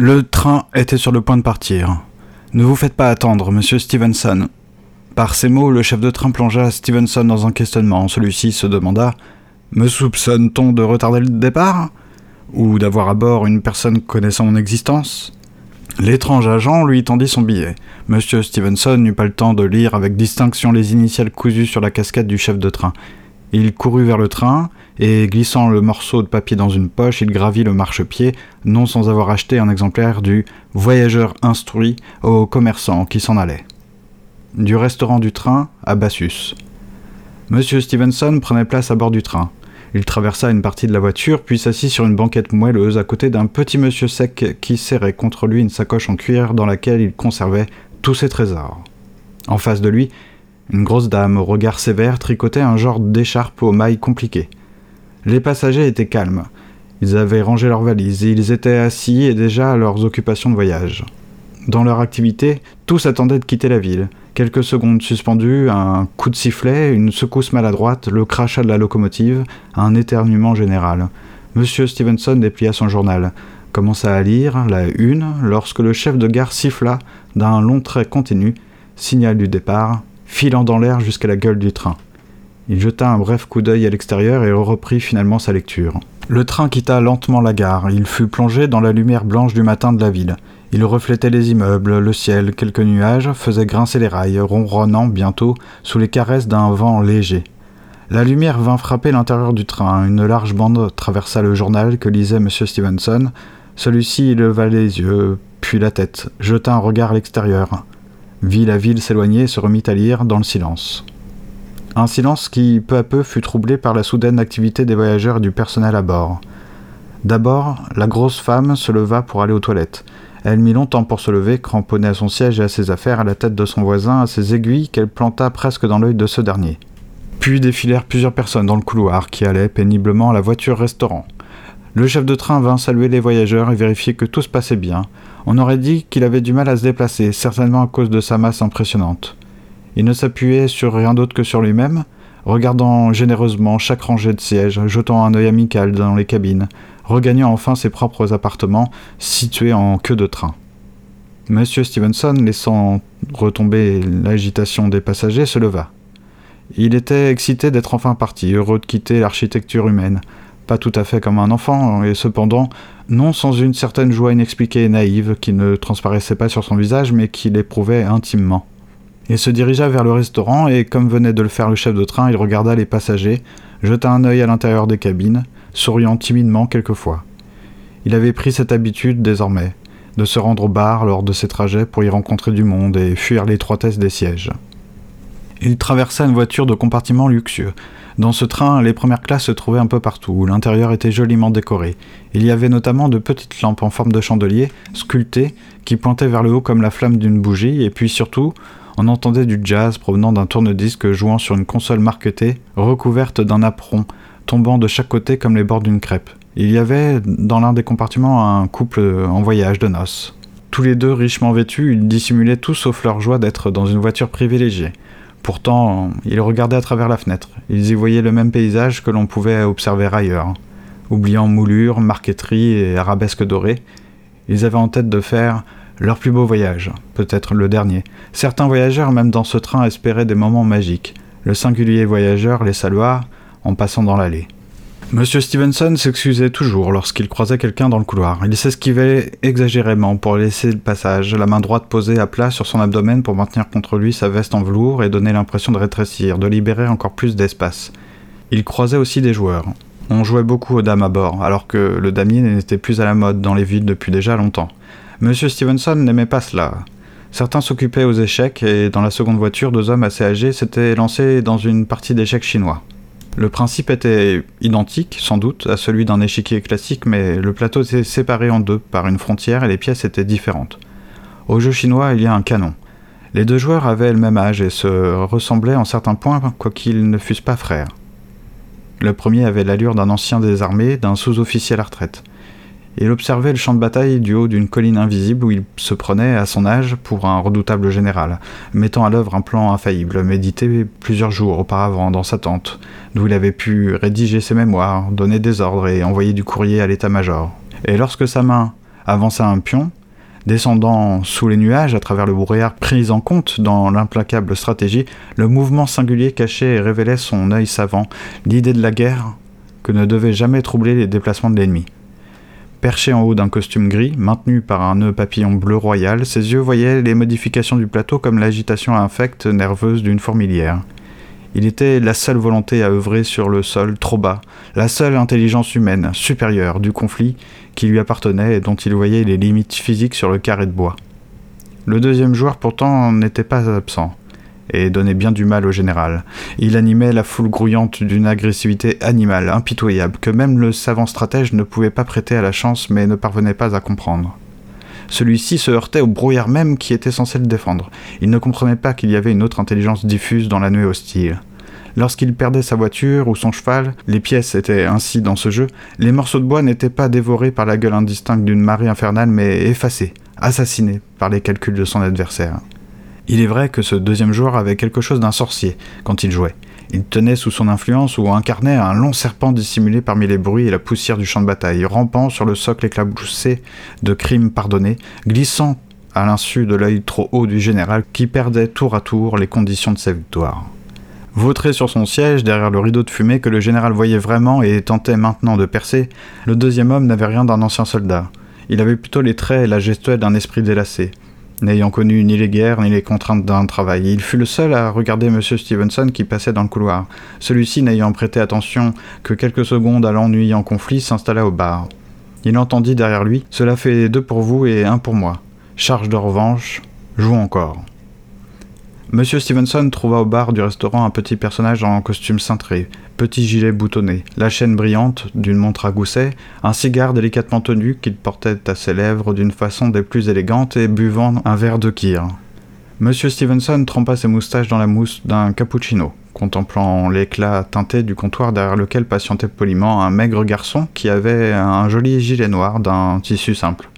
Le train était sur le point de partir. Ne vous faites pas attendre, monsieur Stevenson. Par ces mots, le chef de train plongea Stevenson dans un questionnement. Celui-ci se demanda Me soupçonne-t-on de retarder le départ Ou d'avoir à bord une personne connaissant mon existence? L'étrange agent lui tendit son billet. Monsieur Stevenson n'eut pas le temps de lire avec distinction les initiales cousues sur la casquette du chef de train. Il courut vers le train, et glissant le morceau de papier dans une poche, il gravit le marchepied, non sans avoir acheté un exemplaire du Voyageur instruit aux commerçants qui s'en allaient. Du restaurant du train à Bassus. Monsieur Stevenson prenait place à bord du train. Il traversa une partie de la voiture, puis s'assit sur une banquette moelleuse à côté d'un petit monsieur sec qui serrait contre lui une sacoche en cuir dans laquelle il conservait tous ses trésors. En face de lui, une grosse dame au regard sévère tricotait un genre d'écharpe aux mailles compliquées. Les passagers étaient calmes. Ils avaient rangé leurs valises et ils étaient assis et déjà à leurs occupations de voyage. Dans leur activité, tous attendaient de quitter la ville. Quelques secondes suspendues, un coup de sifflet, une secousse maladroite, le crachat de la locomotive, un éternuement général. Monsieur Stevenson déplia son journal, commença à lire la une lorsque le chef de gare siffla d'un long trait continu, signal du départ, filant dans l'air jusqu'à la gueule du train. Il jeta un bref coup d'œil à l'extérieur et reprit finalement sa lecture. Le train quitta lentement la gare. Il fut plongé dans la lumière blanche du matin de la ville. Il reflétait les immeubles, le ciel, quelques nuages, faisait grincer les rails, ronronnant bientôt sous les caresses d'un vent léger. La lumière vint frapper l'intérieur du train. Une large bande traversa le journal que lisait M. Stevenson. Celui-ci leva les yeux, puis la tête, jeta un regard à l'extérieur, vit la ville s'éloigner et se remit à lire dans le silence. Un silence qui, peu à peu, fut troublé par la soudaine activité des voyageurs et du personnel à bord. D'abord, la grosse femme se leva pour aller aux toilettes. Elle mit longtemps pour se lever, cramponnée à son siège et à ses affaires, à la tête de son voisin, à ses aiguilles qu'elle planta presque dans l'œil de ce dernier. Puis défilèrent plusieurs personnes dans le couloir qui allaient péniblement à la voiture-restaurant. Le chef de train vint saluer les voyageurs et vérifier que tout se passait bien. On aurait dit qu'il avait du mal à se déplacer, certainement à cause de sa masse impressionnante. Il ne s'appuyait sur rien d'autre que sur lui-même, regardant généreusement chaque rangée de sièges, jetant un œil amical dans les cabines, regagnant enfin ses propres appartements situés en queue de train. Monsieur Stevenson, laissant retomber l'agitation des passagers, se leva. Il était excité d'être enfin parti, heureux de quitter l'architecture humaine, pas tout à fait comme un enfant, et cependant non sans une certaine joie inexpliquée et naïve qui ne transparaissait pas sur son visage mais qui l'éprouvait intimement. Il se dirigea vers le restaurant et, comme venait de le faire le chef de train, il regarda les passagers, jeta un œil à l'intérieur des cabines, souriant timidement quelquefois. Il avait pris cette habitude désormais, de se rendre au bar lors de ses trajets pour y rencontrer du monde et fuir l'étroitesse des sièges. Il traversa une voiture de compartiment luxueux. Dans ce train, les premières classes se trouvaient un peu partout, l'intérieur était joliment décoré. Il y avait notamment de petites lampes en forme de chandelier, sculptées, qui pointaient vers le haut comme la flamme d'une bougie, et puis surtout, on entendait du jazz provenant d'un tourne-disque jouant sur une console marquetée, recouverte d'un apron, tombant de chaque côté comme les bords d'une crêpe. Il y avait dans l'un des compartiments un couple en voyage de noces. Tous les deux richement vêtus, ils dissimulaient tout sauf leur joie d'être dans une voiture privilégiée. Pourtant, ils regardaient à travers la fenêtre. Ils y voyaient le même paysage que l'on pouvait observer ailleurs. Oubliant moulures, marqueterie et arabesques dorées, ils avaient en tête de faire leur plus beau voyage, peut-être le dernier. Certains voyageurs, même dans ce train, espéraient des moments magiques. Le singulier voyageur les salua en passant dans l'allée. Monsieur Stevenson s'excusait toujours lorsqu'il croisait quelqu'un dans le couloir. Il s'esquivait exagérément pour laisser le passage, la main droite posée à plat sur son abdomen pour maintenir contre lui sa veste en velours et donner l'impression de rétrécir, de libérer encore plus d'espace. Il croisait aussi des joueurs. On jouait beaucoup aux dames à bord, alors que le damier n'était plus à la mode dans les villes depuis déjà longtemps. Monsieur Stevenson n'aimait pas cela. Certains s'occupaient aux échecs et dans la seconde voiture, deux hommes assez âgés s'étaient lancés dans une partie d'échecs chinois. Le principe était identique, sans doute, à celui d'un échiquier classique, mais le plateau était séparé en deux par une frontière et les pièces étaient différentes. Au jeu chinois, il y a un canon. Les deux joueurs avaient le même âge et se ressemblaient en certains points, quoiqu'ils ne fussent pas frères. Le premier avait l'allure d'un ancien des armées, d'un sous-officier à la retraite. Il observait le champ de bataille du haut d'une colline invisible où il se prenait, à son âge, pour un redoutable général, mettant à l'œuvre un plan infaillible, médité plusieurs jours auparavant dans sa tente, d'où il avait pu rédiger ses mémoires, donner des ordres et envoyer du courrier à l'état-major. Et lorsque sa main avança un pion, descendant sous les nuages à travers le brouillard pris en compte dans l'implacable stratégie, le mouvement singulier cachait et révélait son œil savant, l'idée de la guerre que ne devait jamais troubler les déplacements de l'ennemi. Perché en haut d'un costume gris, maintenu par un nœud papillon bleu royal, ses yeux voyaient les modifications du plateau comme l'agitation infecte nerveuse d'une fourmilière. Il était la seule volonté à œuvrer sur le sol trop bas, la seule intelligence humaine supérieure du conflit qui lui appartenait et dont il voyait les limites physiques sur le carré de bois. Le deuxième joueur pourtant n'était pas absent et donnait bien du mal au général. Il animait la foule grouillante d'une agressivité animale, impitoyable, que même le savant stratège ne pouvait pas prêter à la chance mais ne parvenait pas à comprendre. Celui-ci se heurtait au brouillard même qui était censé le défendre. Il ne comprenait pas qu'il y avait une autre intelligence diffuse dans la nuée hostile. Lorsqu'il perdait sa voiture ou son cheval, les pièces étaient ainsi dans ce jeu, les morceaux de bois n'étaient pas dévorés par la gueule indistincte d'une marée infernale mais effacés, assassinés par les calculs de son adversaire. Il est vrai que ce deuxième joueur avait quelque chose d'un sorcier quand il jouait. Il tenait sous son influence ou incarnait un long serpent dissimulé parmi les bruits et la poussière du champ de bataille, rampant sur le socle éclaboussé de crimes pardonnés, glissant à l'insu de l'œil trop haut du général qui perdait tour à tour les conditions de sa victoire. Vautré sur son siège, derrière le rideau de fumée que le général voyait vraiment et tentait maintenant de percer, le deuxième homme n'avait rien d'un ancien soldat. Il avait plutôt les traits et la gestuelle d'un esprit délassé. N'ayant connu ni les guerres ni les contraintes d'un travail, il fut le seul à regarder M. Stevenson qui passait dans le couloir. Celui-ci, n'ayant prêté attention que quelques secondes à l'ennuyant conflit, s'installa au bar. Il entendit derrière lui Cela fait deux pour vous et un pour moi. Charge de revanche, jouons encore. Monsieur Stevenson trouva au bar du restaurant un petit personnage en costume cintré, petit gilet boutonné, la chaîne brillante d'une montre à gousset, un cigare délicatement tenu qu'il portait à ses lèvres d'une façon des plus élégantes et buvant un verre de kir. Monsieur Stevenson trempa ses moustaches dans la mousse d'un cappuccino, contemplant l'éclat teinté du comptoir derrière lequel patientait poliment un maigre garçon qui avait un joli gilet noir d'un tissu simple.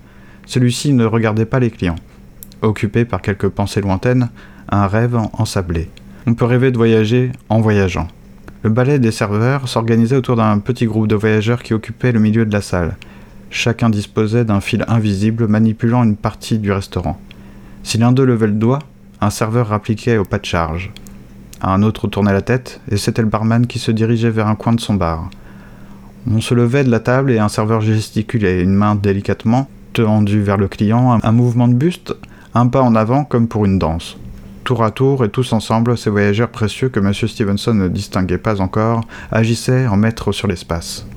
Celui-ci ne regardait pas les clients. Occupé par quelques pensées lointaines, un rêve ensablé. On peut rêver de voyager en voyageant. Le ballet des serveurs s'organisait autour d'un petit groupe de voyageurs qui occupait le milieu de la salle. Chacun disposait d'un fil invisible manipulant une partie du restaurant. Si l'un d'eux levait le doigt, un serveur rappliquait au pas de charge. Un autre tournait la tête, et c'était le barman qui se dirigeait vers un coin de son bar. On se levait de la table et un serveur gesticulait, une main délicatement tendue vers le client, un mouvement de buste, un pas en avant comme pour une danse tour à tour et tous ensemble, ces voyageurs précieux que M. Stevenson ne distinguait pas encore agissaient en maîtres sur l'espace.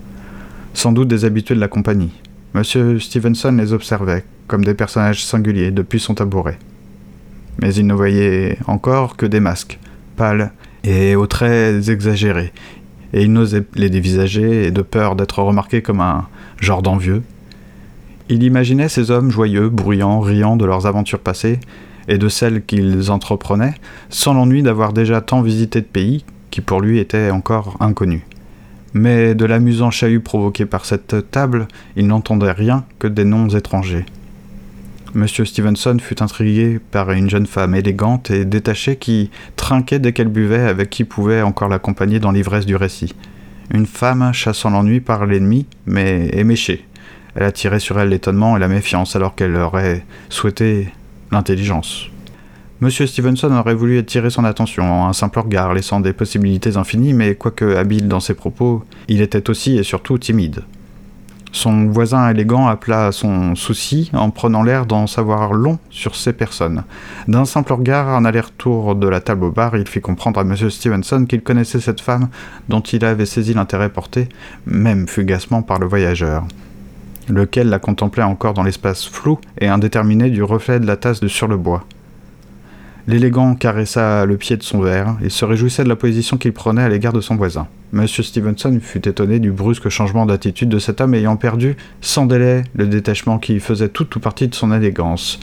Sans doute des habitués de la compagnie. M. Stevenson les observait, comme des personnages singuliers, depuis son tabouret. Mais il ne voyait encore que des masques, pâles et aux traits exagérés, et il n'osait les dévisager, et de peur d'être remarqué comme un genre d'envieux. Il imaginait ces hommes joyeux, bruyants, riant de leurs aventures passées, et de celles qu'ils entreprenaient, sans l'ennui d'avoir déjà tant visité de pays qui pour lui étaient encore inconnus. Mais de l'amusant chahut provoqué par cette table, il n'entendait rien que des noms étrangers. Monsieur Stevenson fut intrigué par une jeune femme élégante et détachée qui trinquait dès qu'elle buvait avec qui pouvait encore l'accompagner dans l'ivresse du récit. Une femme chassant l'ennui par l'ennemi, mais éméchée. Elle attirait sur elle l'étonnement et la méfiance alors qu'elle aurait souhaité l'intelligence. Monsieur Stevenson aurait voulu attirer son attention en un simple regard, laissant des possibilités infinies, mais quoique habile dans ses propos, il était aussi et surtout timide. Son voisin élégant appela son souci en prenant l'air d'en savoir long sur ces personnes. D'un simple regard, un aller-retour de la table au bar, il fit comprendre à Monsieur Stevenson qu'il connaissait cette femme dont il avait saisi l'intérêt porté, même fugacement par le voyageur lequel la contemplait encore dans l'espace flou et indéterminé du reflet de la tasse sur le bois. L'élégant caressa le pied de son verre et se réjouissait de la position qu'il prenait à l'égard de son voisin. Monsieur Stevenson fut étonné du brusque changement d'attitude de cet homme ayant perdu, sans délai, le détachement qui faisait toute ou partie de son élégance.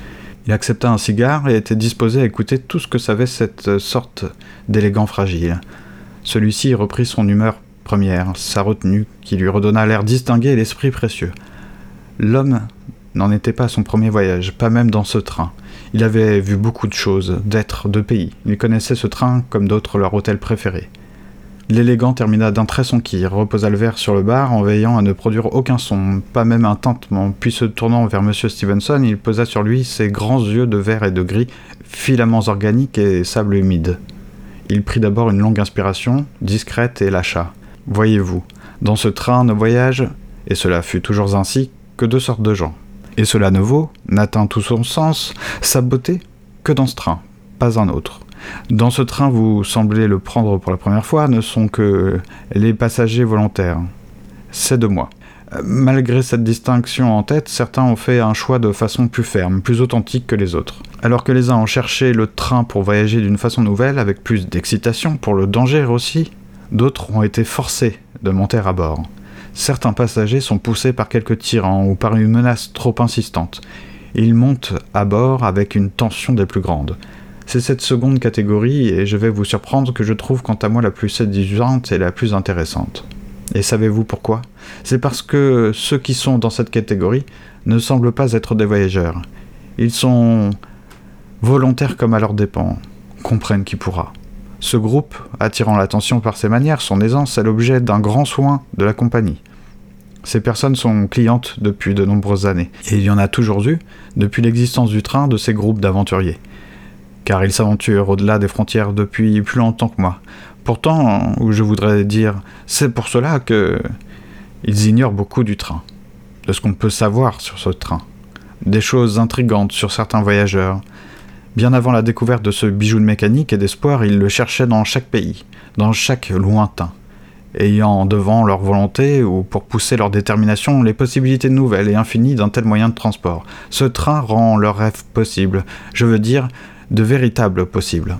Il accepta un cigare et était disposé à écouter tout ce que savait cette sorte d'élégant fragile. Celui-ci reprit son humeur première, sa retenue, qui lui redonna l'air distingué et l'esprit précieux. L'homme n'en était pas à son premier voyage, pas même dans ce train. Il avait vu beaucoup de choses, d'êtres, de pays. Il connaissait ce train comme d'autres leur hôtel préféré. L'élégant termina d'un trait son quille, reposa le verre sur le bar en veillant à ne produire aucun son, pas même un tintement, puis se tournant vers M. Stevenson, il posa sur lui ses grands yeux de vert et de gris, filaments organiques et sable humide. Il prit d'abord une longue inspiration, discrète, et lâcha. Voyez-vous, dans ce train ne voyage, et cela fut toujours ainsi, que deux sortes de gens. Et cela ne vaut, n'atteint tout son sens, sa beauté, que dans ce train, pas un autre. Dans ce train, vous semblez le prendre pour la première fois, ne sont que les passagers volontaires. C'est de moi. Malgré cette distinction en tête, certains ont fait un choix de façon plus ferme, plus authentique que les autres. Alors que les uns ont cherché le train pour voyager d'une façon nouvelle, avec plus d'excitation, pour le danger aussi, d'autres ont été forcés de monter à bord. Certains passagers sont poussés par quelques tyrans ou par une menace trop insistante. Ils montent à bord avec une tension des plus grandes. C'est cette seconde catégorie, et je vais vous surprendre, que je trouve quant à moi la plus séduisante et la plus intéressante. Et savez-vous pourquoi? C'est parce que ceux qui sont dans cette catégorie ne semblent pas être des voyageurs. Ils sont volontaires comme à leurs dépens, comprennent qui pourra. Ce groupe, attirant l'attention par ses manières, son aisance, est l'objet d'un grand soin de la compagnie. Ces personnes sont clientes depuis de nombreuses années, et il y en a toujours eu depuis l'existence du train de ces groupes d'aventuriers car ils s'aventurent au-delà des frontières depuis plus longtemps que moi. Pourtant, ou je voudrais dire, c'est pour cela que ils ignorent beaucoup du train, de ce qu'on peut savoir sur ce train, des choses intrigantes sur certains voyageurs. Bien avant la découverte de ce bijou de mécanique et d'espoir, ils le cherchaient dans chaque pays, dans chaque lointain, ayant devant leur volonté ou pour pousser leur détermination les possibilités nouvelles et infinies d'un tel moyen de transport. Ce train rend leur rêve possible, je veux dire, de véritables possibles.